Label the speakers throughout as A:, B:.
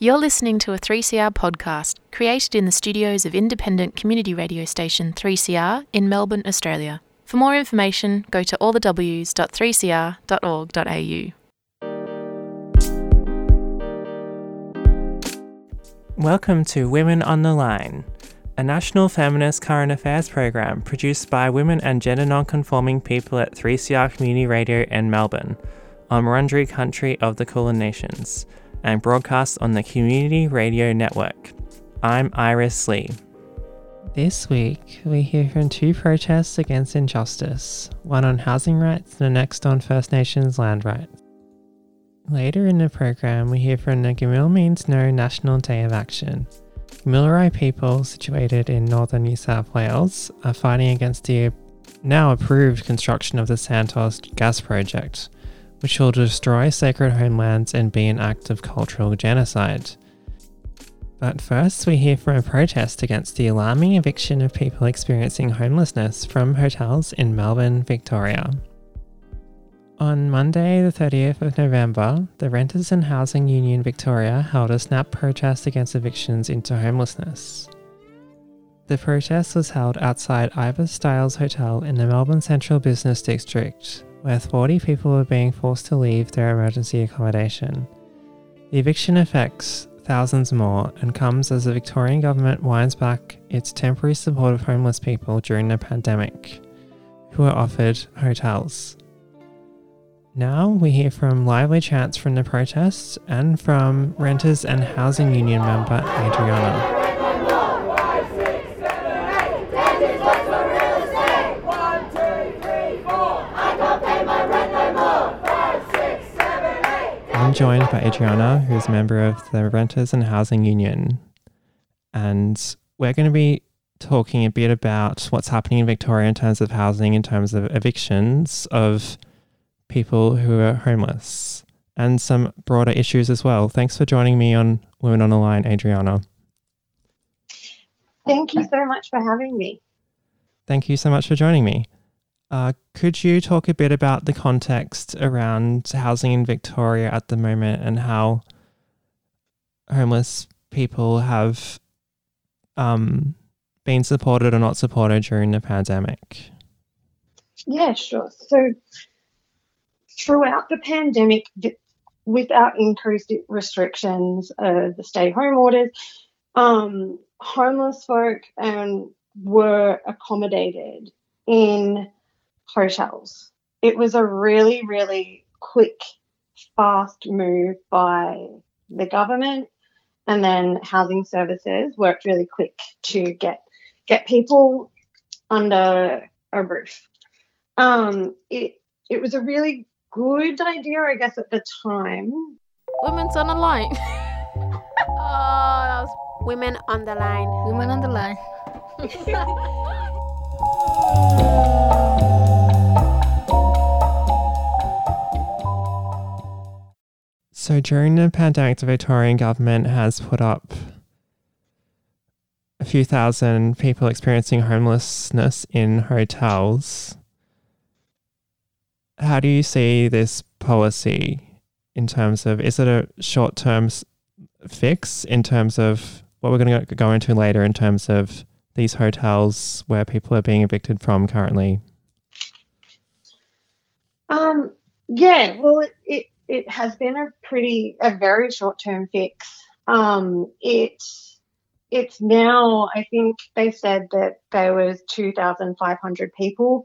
A: You're listening to a 3CR podcast created in the studios of independent community radio station 3CR in Melbourne, Australia. For more information, go to allthews.3cr.org.au.
B: Welcome to Women on the Line, a national feminist current affairs program produced by women and gender non-conforming people at 3CR Community Radio in Melbourne, on Wurundjeri country of the Kulin Nations and broadcast on the Community Radio Network. I'm Iris Lee. This week, we hear from two protests against injustice one on housing rights and the next on First Nations land rights. Later in the program, we hear from the Gamilaroi Means No National Day of Action. Gamilaroi people situated in northern New South Wales are fighting against the now approved construction of the Santos gas project, which will destroy sacred homelands and be an act of cultural genocide. But first, we hear from a protest against the alarming eviction of people experiencing homelessness from hotels in Melbourne, Victoria. On Monday, the 30th of November, the Renters and Housing Union Victoria held a snap protest against evictions into homelessness. The protest was held outside Ibis Styles Hotel in the Melbourne Central Business District, where 40 people are being forced to leave their emergency accommodation. The eviction affects thousands more and comes as the Victorian government winds back its temporary support of homeless people during the pandemic, who were offered hotels. Now we hear from lively chants from the protests and from Renters and Housing Union member Adriana. I'm joined by Adriana, who's a member of the Renters and Housing Union. And we're going to be talking a bit about what's happening in Victoria in terms of housing, in terms of evictions of people who are homeless, and some broader issues as well. Thanks for joining me on Women on the Line, Adriana.
C: Thank you so much for having me.
B: Thank you so much for joining me. Uh, could you talk a bit about the context around housing in Victoria at the moment and how homeless people have um, been supported or not supported during the pandemic?
C: Yeah, sure. So, throughout the pandemic, with our increased restrictions, uh, the stay home orders, um, homeless folk um, were accommodated in hotels. It was a really, really quick, fast move by the government, and then housing services worked really quick to get get people under a roof. Um, it it was a really good idea, I guess, at the time.
D: Women's on the line. oh, that was women on the line.
E: Women on the line.
B: So during the pandemic, the Victorian government has put up a few thousand people experiencing homelessness in hotels. How do you see this policy in terms of is it a short term fix in terms of what we're going to go into later in terms of these hotels where people are being evicted from currently?
C: Um, yeah, well, it, it it has been a pretty a very short term fix. Um, it it's now I think they said that there was two thousand five hundred people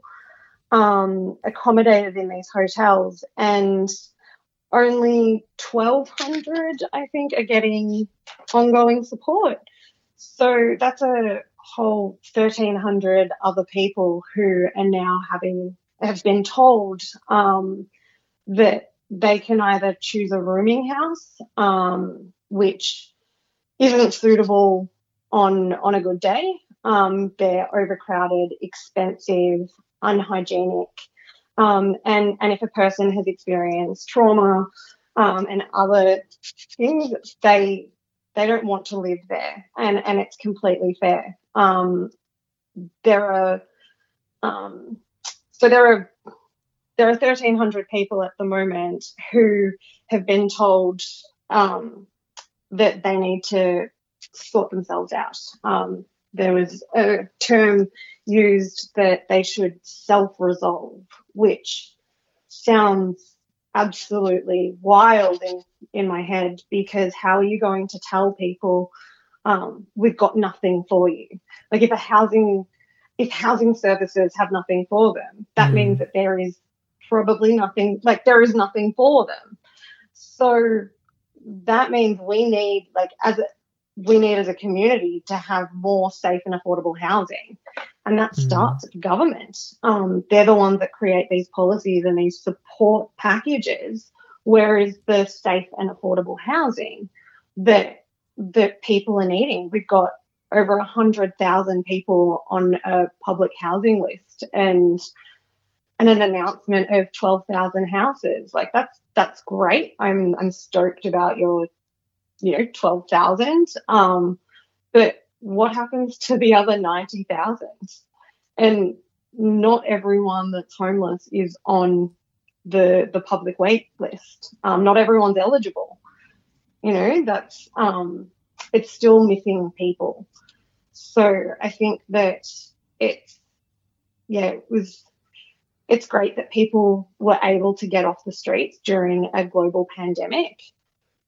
C: um, accommodated in these hotels, and only twelve hundred I think are getting ongoing support. So that's a whole thirteen hundred other people who are now having have been told um, that they can either choose a rooming house, um, which isn't suitable on on a good day. Um, they're overcrowded, expensive, unhygienic, um, and and if a person has experienced trauma um, and other things, they they don't want to live there, and and it's completely fair. Um, there are um, so there are there are 1,300 people at the moment who have been told um, that they need to sort themselves out. Um, there was a term used that they should self resolve, which sounds absolutely wild in, in my head because how are you going to tell people um, we've got nothing for you? Like if a housing if housing services have nothing for them, that mm. means that there is probably nothing like there is nothing for them. So that means we need like as a, we need as a community to have more safe and affordable housing. And that mm. starts at government. Um, they're the ones that create these policies and these support packages, whereas the safe and affordable housing that that people are needing. We've got over 100,000 people on a public housing list and and an announcement of 12,000 houses. Like that's that's great. I'm I'm stoked about your you know 12,000. Um, but what happens to the other 90,000? And not everyone that's homeless is on the the public wait list. Um, not everyone's eligible. You know, that's um, it's still missing people. So I think that it's yeah, it was it's great that people were able to get off the streets during a global pandemic,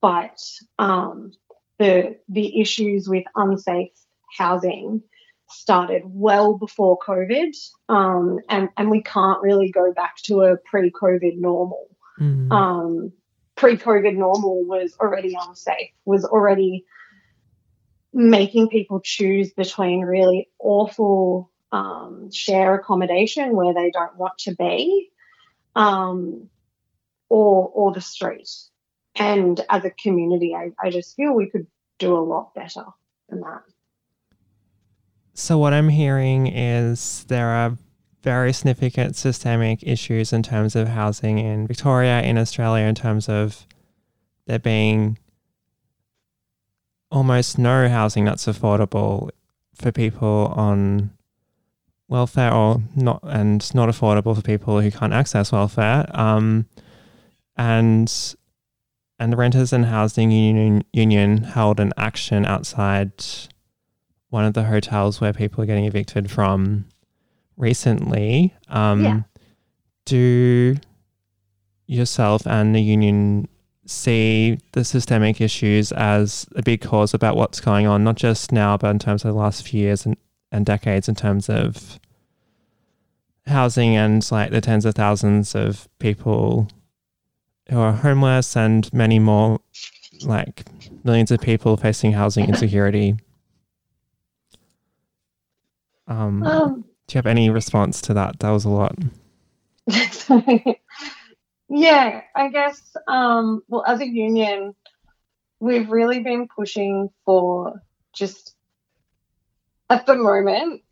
C: but um, the the issues with unsafe housing started well before COVID, um, and and we can't really go back to a pre-COVID normal. Mm. Um, pre-COVID normal was already unsafe, was already making people choose between really awful um, share accommodation where they don't want to be, um, or or the street. And as a community, I, I just feel we could do a lot better than that.
B: So what I'm hearing is there are very significant systemic issues in terms of housing in Victoria, in Australia, in terms of there being almost no housing that's affordable for people on welfare or not and not affordable for people who can't access welfare um, and and the renters and housing union union held an action outside one of the hotels where people are getting evicted from recently um, yeah. do yourself and the union see the systemic issues as a big cause about what's going on, not just now, but in terms of the last few years and, and decades, in terms of housing and like the tens of thousands of people who are homeless and many more, like millions of people facing housing insecurity. Um, um do you have any response to that? That was a lot.
C: Yeah, I guess, um, well, as a union, we've really been pushing for just at the moment,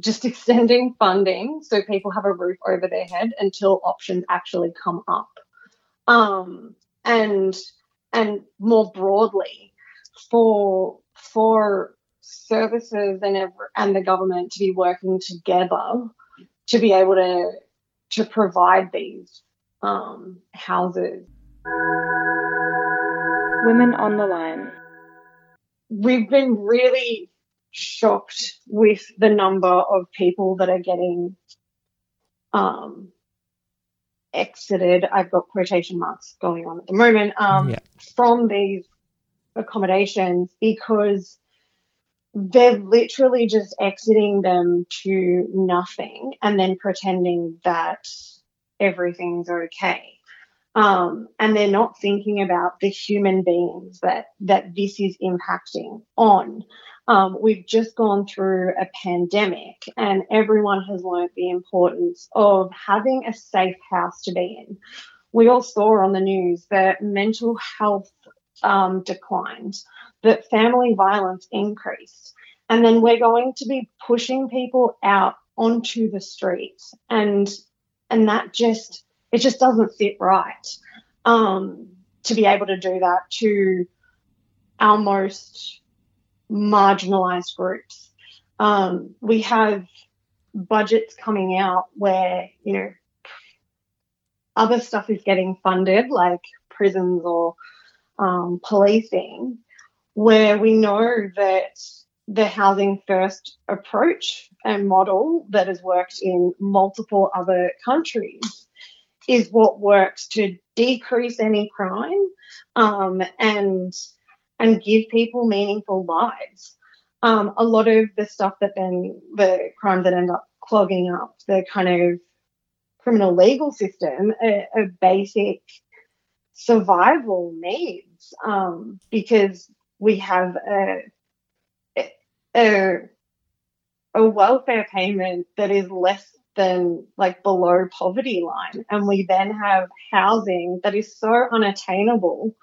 C: just extending funding so people have a roof over their head until options actually come up. Um, and and more broadly, for for services and and the government to be working together to be able to to provide these um, houses.
E: Women on the line.
C: We've been really shocked with the number of people that are getting um, exited. I've got quotation marks going on at the moment um, yeah. from these accommodations because they're literally just exiting them to nothing and then pretending that everything's okay. Um, and they're not thinking about the human beings that that this is impacting on. Um, we've just gone through a pandemic, and everyone has learned the importance of having a safe house to be in. We all saw on the news that mental health um, declined, that family violence increased, and then we're going to be pushing people out onto the streets and and that just it just doesn't sit right um, to be able to do that to our most marginalized groups. Um, we have budgets coming out where you know other stuff is getting funded, like prisons or um, policing, where we know that the housing first approach and model that has worked in multiple other countries is what works to decrease any crime um, and and give people meaningful lives. Um, a lot of the stuff that then the crimes that end up clogging up the kind of criminal legal system are, are basic survival needs um, because we have a a, a welfare payment that is less than like below poverty line. And we then have housing that is so unattainable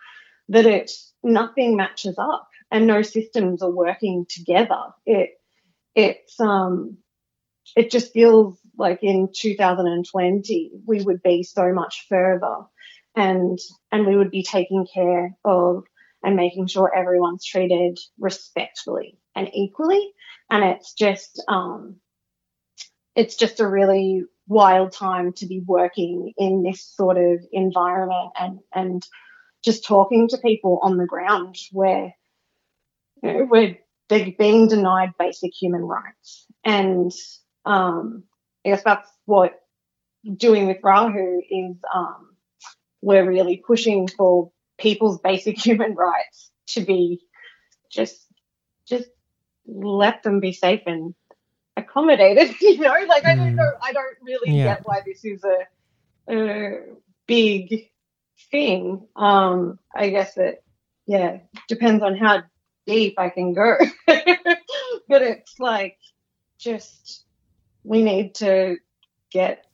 C: that it nothing matches up and no systems are working together. It it's um it just feels like in 2020 we would be so much further and and we would be taking care of and making sure everyone's treated respectfully and equally. And it's just, um, it's just a really wild time to be working in this sort of environment and, and just talking to people on the ground where, you know, where they're being denied basic human rights. And, um, I guess that's what doing with Rahu is, um, we're really pushing for people's basic human rights to be just just let them be safe and accommodated you know like i don't mm. know i don't really yeah. get why this is a, a big thing um i guess it yeah depends on how deep i can go but it's like just we need to get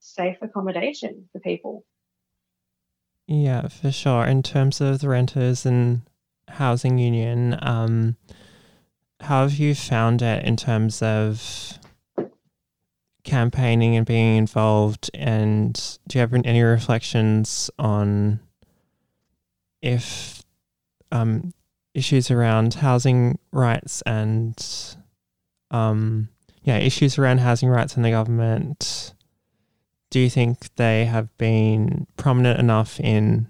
C: safe accommodation for people
B: yeah, for sure. In terms of the renters and housing union, um, how have you found it in terms of campaigning and being involved? And do you have any reflections on if um, issues around housing rights and um, yeah, issues around housing rights in the government do you think they have been prominent enough in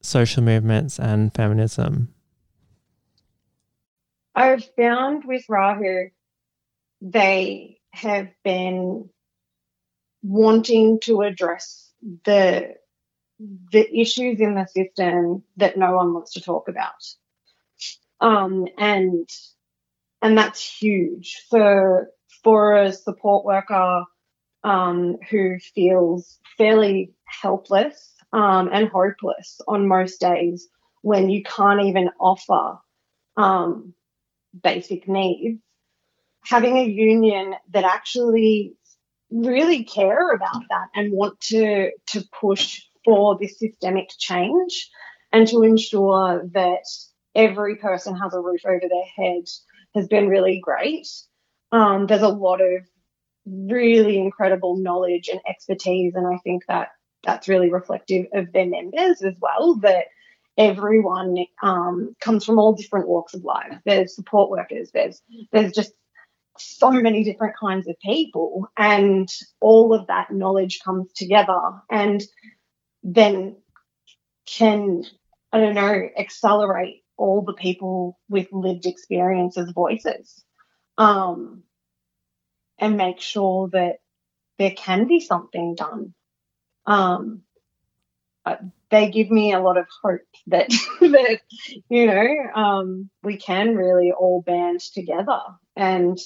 B: social movements and feminism?
C: I've found with Rahu, they have been wanting to address the the issues in the system that no one wants to talk about. Um, and and that's huge for for a support worker um, who feels fairly helpless um, and hopeless on most days when you can't even offer um, basic needs. Having a union that actually really care about that and want to to push for this systemic change and to ensure that every person has a roof over their head has been really great. Um, there's a lot of really incredible knowledge and expertise. And I think that that's really reflective of their members as well, that everyone um, comes from all different walks of life. There's support workers, there's there's just so many different kinds of people and all of that knowledge comes together and then can I don't know accelerate all the people with lived experiences voices. Um, and make sure that there can be something done. Um, uh, they give me a lot of hope that that you know um, we can really all band together and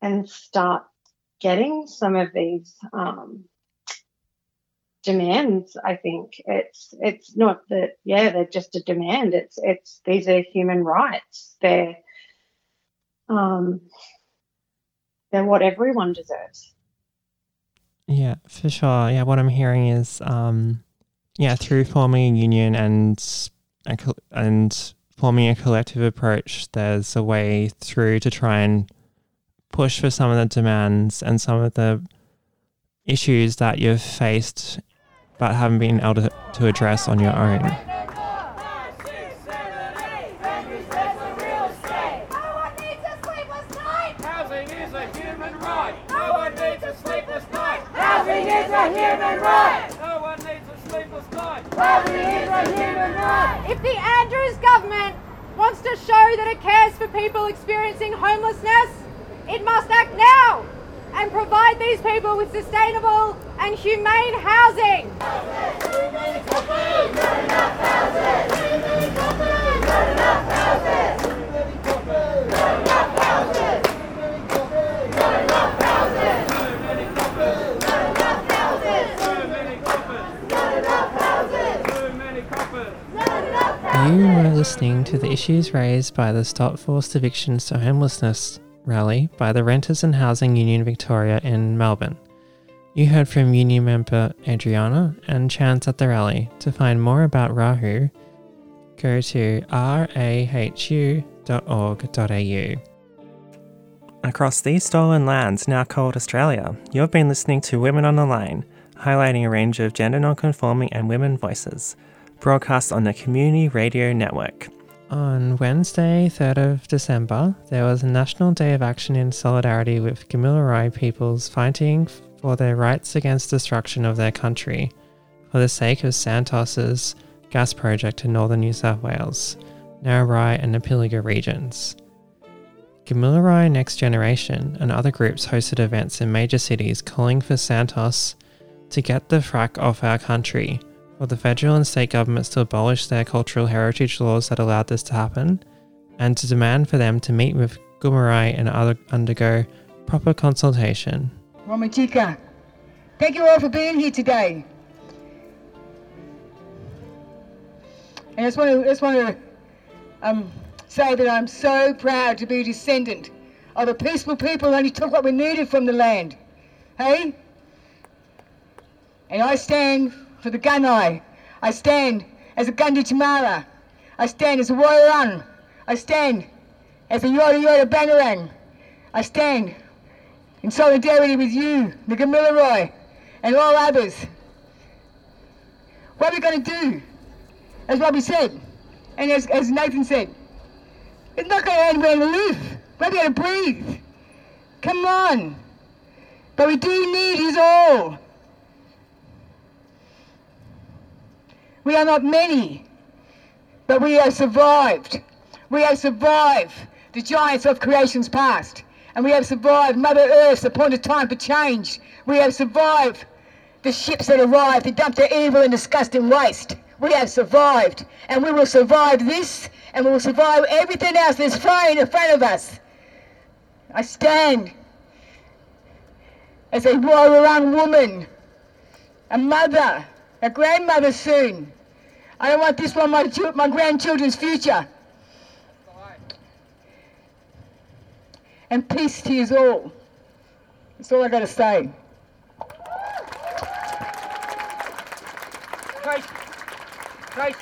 C: and start getting some of these um, demands. I think it's it's not that yeah they're just a demand. It's it's these are human rights. They're um, than what everyone deserves.
B: Yeah, for sure. Yeah, what I'm hearing is, um, yeah, through forming a union and and forming a collective approach, there's a way through to try and push for some of the demands and some of the issues that you've faced but haven't been able to, to address on your own.
F: a human right. No one needs a sleepless night. Poverty is a human right. If the Andrews government wants to show that it cares for people experiencing homelessness, it must act now and provide these people with sustainable and humane housing.
B: You were listening to the issues raised by the Stop Forced Evictions to Homelessness rally by the Renters and Housing Union Victoria in Melbourne. You heard from union member Adriana and chants at the rally. To find more about Rahu, go to rahu.org.au. Across these stolen lands now called Australia, you've been listening to Women on the Line, highlighting a range of gender non-conforming and women voices, broadcast on the Community Radio Network. On Wednesday, 3rd of December, there was a National Day of Action in solidarity with Gamilaroi peoples fighting for their rights against destruction of their country for the sake of Santos's gas project in northern New South Wales, Narrabri and the Pilliga regions. Gamilaroi Next Generation and other groups hosted events in major cities calling for Santos to get the frack off our country for the federal and state governments to abolish their cultural heritage laws that allowed this to happen, and to demand for them to meet with Gomeroi and other undergo proper consultation.
G: Wominjeka, thank you all for being here today. And I just want to, just want to um, say that I'm so proud to be a descendant of a peaceful people who only took what we needed from the land. Hey? And I stand for the Gunai. I stand as a Gunditjmara. I stand as a Warrior. I stand as a Yorta Yorta Bangerang. I stand in solidarity with you, the Gamilaroi, and all others. What are we going to do? As Robbie said, and as, as Nathan said, it's not going to end where to live. We're going to breathe. Come on. But we do need his all. We are not many, but we have survived. We have survived the giants of creation's past. And we have survived Mother Earth's appointed time for change. We have survived the ships that arrived that dumped their evil and disgusting waste. We have survived. And we will survive this, and we will survive everything else that's flying in front of us. I stand as a Warrarung woman, a mother, a grandmother soon. I don't want this for my, my grandchildren's future. And peace to you all. That's all I got to say.
H: Tracy. Tracy.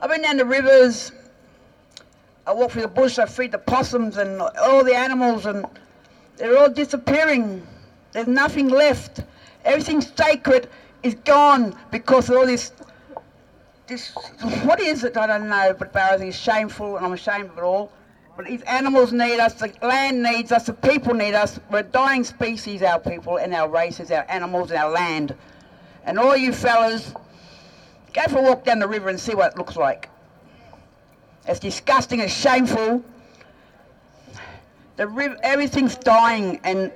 H: I've been down the rivers. I walk through the bush. I feed the possums and all the animals, and they're all disappearing. There's nothing left. Everything's sacred is gone because of all this. This what is it? I don't know. But everything is shameful, and I'm ashamed of it all. But these animals need us, the land needs us, the people need us. We're a dying species, our people and our races, our animals and our land. And all you fellas, go for a walk down the river and see what it looks like. It's disgusting, it's shameful. The river, everything's dying and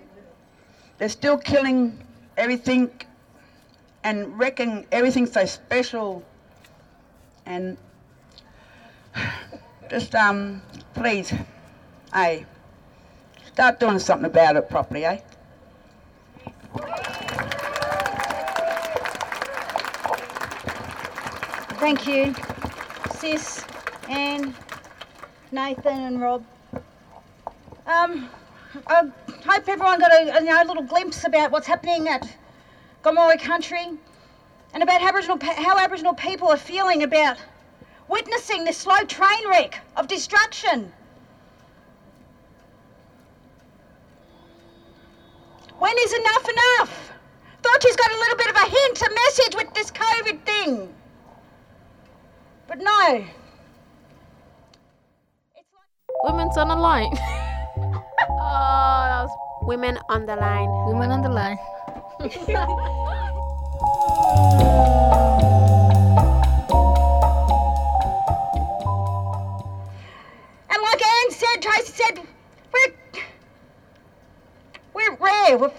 H: they're still killing everything and wrecking everything's so special. And just, um, please, hey, start doing something about it properly, eh?
I: Thank you, Sis, Anne, Nathan, and Rob. Um, I hope everyone got a, a you know, little glimpse about what's happening at Gomeroi country and about how Aboriginal, how Aboriginal people are feeling about witnessing this slow train wreck of destruction. When is enough enough? Thought she's got a little bit of a hint, a message with this COVID thing. But no.
D: Women's on the line. oh, that was
J: Women on the line.
D: women on the line. and
I: like Anne said, Tracy said, we're we're rare. We're,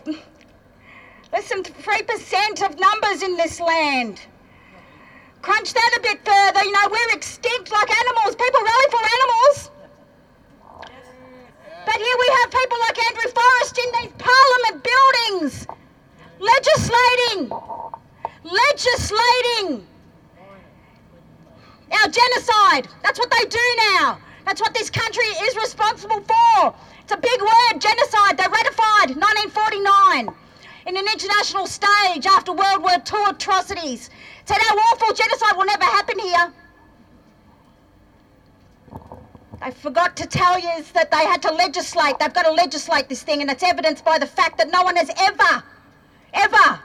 I: there's some three percent of numbers in this land. Crunch that a bit further. You know, we're extinct like animals. People rally for animals. But here we have people like Andrew Forrest in these parliament buildings legislating, legislating our genocide. That's what they do now. That's what this country is responsible for. It's a big word, genocide. They ratified 1949 in an international stage after World War II atrocities. Said our awful genocide will never happen here. They forgot to tell you that they had to legislate. They've got to legislate this thing, and it's evidenced by the fact that no one has ever, ever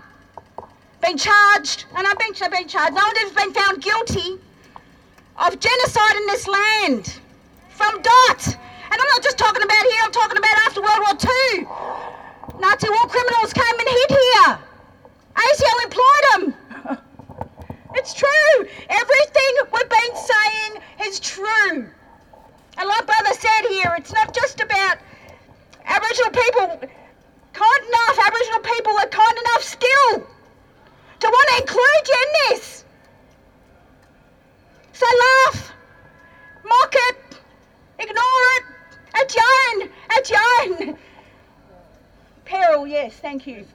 I: been charged, and I've been, been charged, no one has been found guilty of genocide in this land from dot. And I'm not just talking about here, I'm talking about after World War II. Nazi war criminals came and hid here. ACL employed them. It's true. Everything we've been saying is true. And like Brother said here, it's not just about Aboriginal people. Kind enough, Aboriginal people are kind enough still to want to include you in this. So laugh, mock it, ignore it. It's your own, it's your own. Peril, yes, thank you.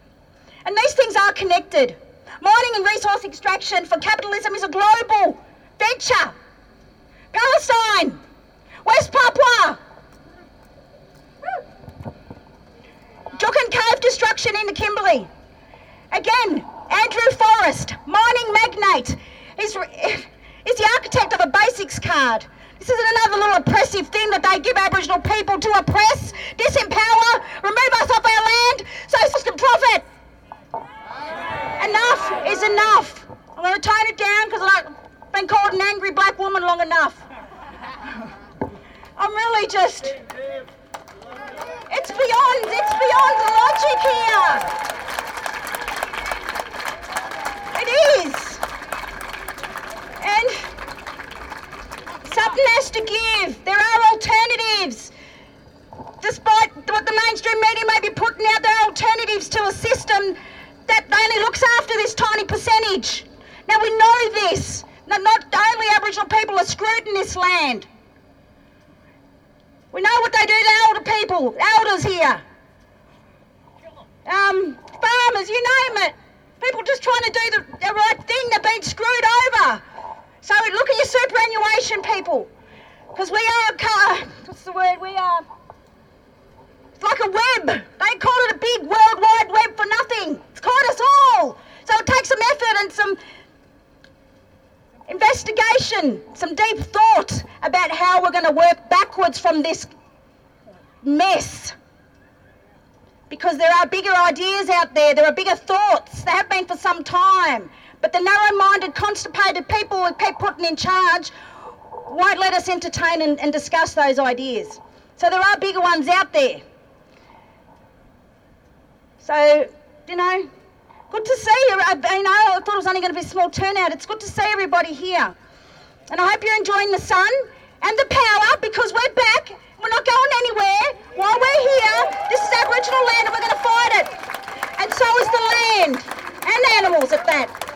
I: And these things are connected. Mining and resource extraction for capitalism is a global venture. Palestine, West Papua, Juukan Cave destruction in the Kimberley. Again, Andrew Forrest, mining magnate, is, is the architect of a basics card. This isn't another little oppressive thing that they give Aboriginal people to oppress, disempower, remove us off our land so they can profit. Enough is enough. I'm going to tone it down because I've been called an angry black woman long enough. I'm really just. It's beyond, it's beyond logic here. It is. And something has to give. There are alternatives. Despite what the mainstream media may be putting out, there are alternatives to a system that only looks after this tiny percentage. Now we know this. Now, not only Aboriginal people are screwed in this land. We know what they do to elder people, elders here. Um, farmers, you name it. People just trying to do the, the right thing, they're being screwed over. So look at your superannuation people. Because we are, what's the word? We are, it's like a web. They call it a big worldwide web for nothing. It's caught us all. So it takes some effort and some investigation, some deep thought about how we're going to work backwards from this mess. Because there are bigger ideas out there, there are bigger thoughts. There have been for some time. But the narrow minded, constipated people we keep putting in charge won't let us entertain and, and discuss those ideas. So there are bigger ones out there. So, you know, good to see you. I, you know, I thought it was only going to be a small turnout. It's good to see everybody here. And I hope you're enjoying the sun and the power because we're back. We're not going anywhere. While we're here, this is Aboriginal land and we're going to fight it. And so is the land and animals at that.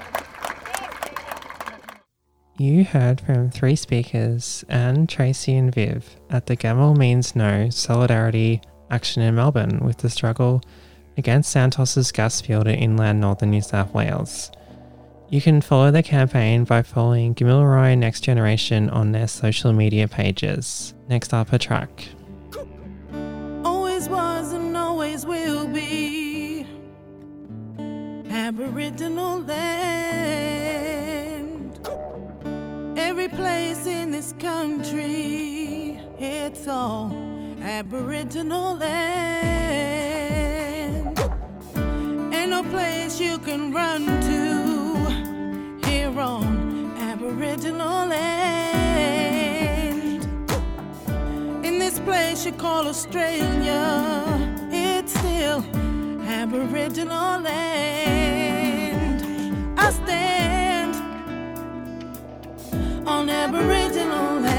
B: You heard from three speakers, Anne, Tracy, and Viv, at the Gamal Means No Solidarity Action in Melbourne with the struggle against Santos's gas field in inland northern New South Wales. You can follow the campaign by following Gamilaroi Next Generation on their social media pages. Next up, a track.
J: Always was and always will be Aboriginal land. Every place in this country, it's all Aboriginal land. Ain't no place you can run to here on Aboriginal land. In this place you call Australia, it's still Aboriginal land. I stand on Aboriginal.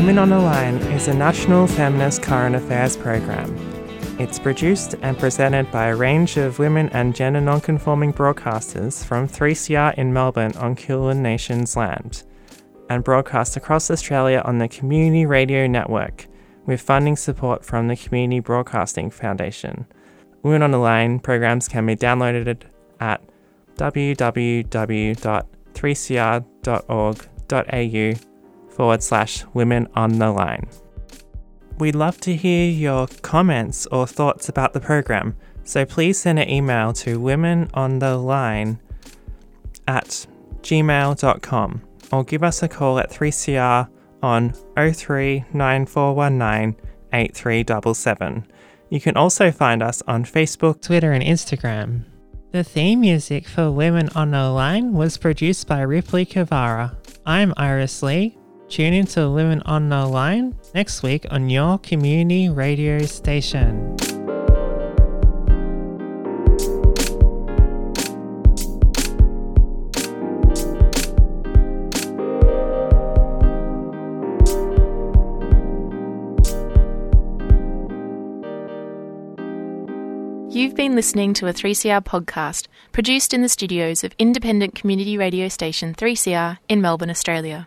B: Women on the Line is a national feminist current affairs program. It's produced and presented by a range of women and gender non-conforming broadcasters from 3CR in Melbourne on Kulin Nation's land, and broadcast across Australia on the Community Radio Network, with funding support from the Community Broadcasting Foundation. Women on the Line programs can be downloaded at www.3cr.org.au forward slash women on the line. We'd love to hear your comments or thoughts about the program, so please send an email to womenontheline at gmail.com or give us a call at 3CR on 03 9419 8377. You can also find us on Facebook, Twitter, and Instagram. The theme music for Women on the Line was produced by Ripley Kavara. I'm Iris Lee. Tune in to Women on the Line next week on your community radio station.
A: You've been listening to a 3CR podcast produced in the studios of independent community radio station 3CR in Melbourne, Australia.